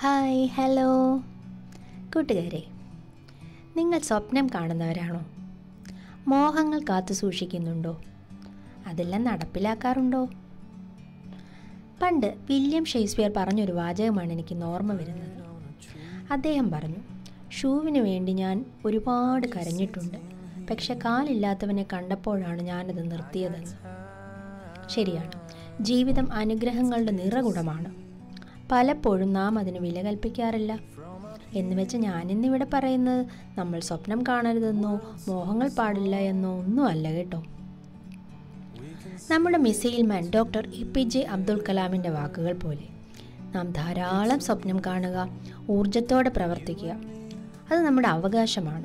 Hi hello. കൂട്ടുകാരെ നിങ്ങൾ സ്വപ്നം കാണുന്നവരാണോ? മോഹങ്ങൾ കാത്തു സൂക്ഷിക്കുന്നുണ്ടോ? അതെല്ലാം നടപ്പിലാക്കാറുണ്ടോ? പണ്ട് വില്യം ഷേക്സ്പിയർ പറഞ്ഞൊരു വാചകമാണ് എനിക്ക് ഓർമ്മ വരുന്നത്. അദ്ദേഹം പറഞ്ഞു ഷൂവിന് വേണ്ടി ഞാൻ ഒരുപാട് കരഞ്ഞിട്ടുണ്ട്. പക്ഷെ കാലില്ലാത്തവനെ കണ്ടപ്പോഴാണ് ഞാനത് നിർത്തിയതെന്ന്. ശരിയാണ്. ജീവിതം അനുഗ്രഹങ്ങളുടെ നിറകുടമാണ്. പലപ്പോഴും നാം അതിന് വില കൽപ്പിക്കാറില്ല. എന്ന് വെച്ച് ഞാനിന്നിവിടെ പറയുന്നത് നമ്മൾ സ്വപ്നം കാണരുതെന്നോ മോഹങ്ങൾ പാടില്ല എന്നോ ഒന്നും അല്ല കേട്ടോ. നമ്മുടെ missile man doctor A P J Abdul കലാമിന്റെ വാക്കുകൾ പോലെ നാം ധാരാളം സ്വപ്നം കാണുക ഊർജത്തോടെ പ്രവർത്തിക്കുക. അത് നമ്മുടെ അവകാശമാണ്.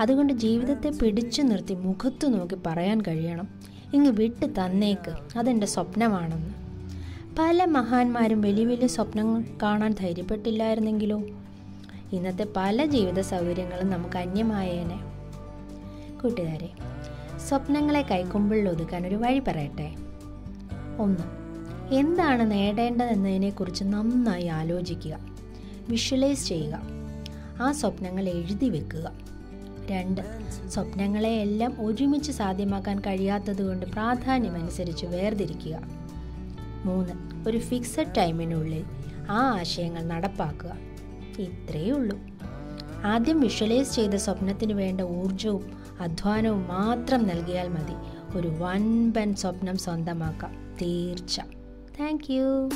അതുകൊണ്ട് ജീവിതത്തെ പിടിച്ചു നിർത്തി മുഖത്തു നോക്കി പറയാൻ കഴിയണം. ഇങ്ങ് വിട്ട് തന്നേക്ക് അതെന്റെ സ്വപ്നമാണെന്ന്. പല മഹാന്മാരും വലിയ വലിയ സ്വപ്നങ്ങൾ കാണാൻ ധൈര്യപ്പെട്ടില്ലായിരുന്നെങ്കിലോ? ഇന്നത്തെ പല ജീവിത സൗകര്യങ്ങളും നമുക്ക് അന്യമായേനെ. കൂട്ടുകാരെ സ്വപ്നങ്ങളെ കൈക്കൊമ്പിളിൽ ഒതുക്കാൻ ഒരു വഴി പറയട്ടെ. ഒന്ന് എന്താണ് നേടേണ്ടതെന്നതിനെക്കുറിച്ച് നന്നായി ആലോചിക്കുക. വിഷ്വലൈസ് ചെയ്യുക. ആ സ്വപ്നങ്ങൾ എഴുതി വെക്കുക. രണ്ട് സ്വപ്നങ്ങളെ എല്ലാം ഒരുമിച്ച് സാധ്യമാക്കാൻ കഴിയാത്തതുകൊണ്ട് പ്രാധാന്യമനുസരിച്ച് വേർതിരിക്കുക. മൂന്ന്. ഒരു ഫിക്സഡ് ടൈമിനുള്ളിൽ ആ ആശയങ്ങൾ നടപ്പാക്കുക. ഇത്രയേ ഉള്ളൂ. ആദ്യം വിഷ്വലൈസ് ചെയ്ത സ്വപ്നത്തിന് വേണ്ട ഊർജവും അധ്വാനവും മാത്രം നൽകിയാൽ മതി. ഒരു വൻപൻ സ്വപ്നം സ്വന്തമാക്കാം. തീർച്ച താങ്ക് യു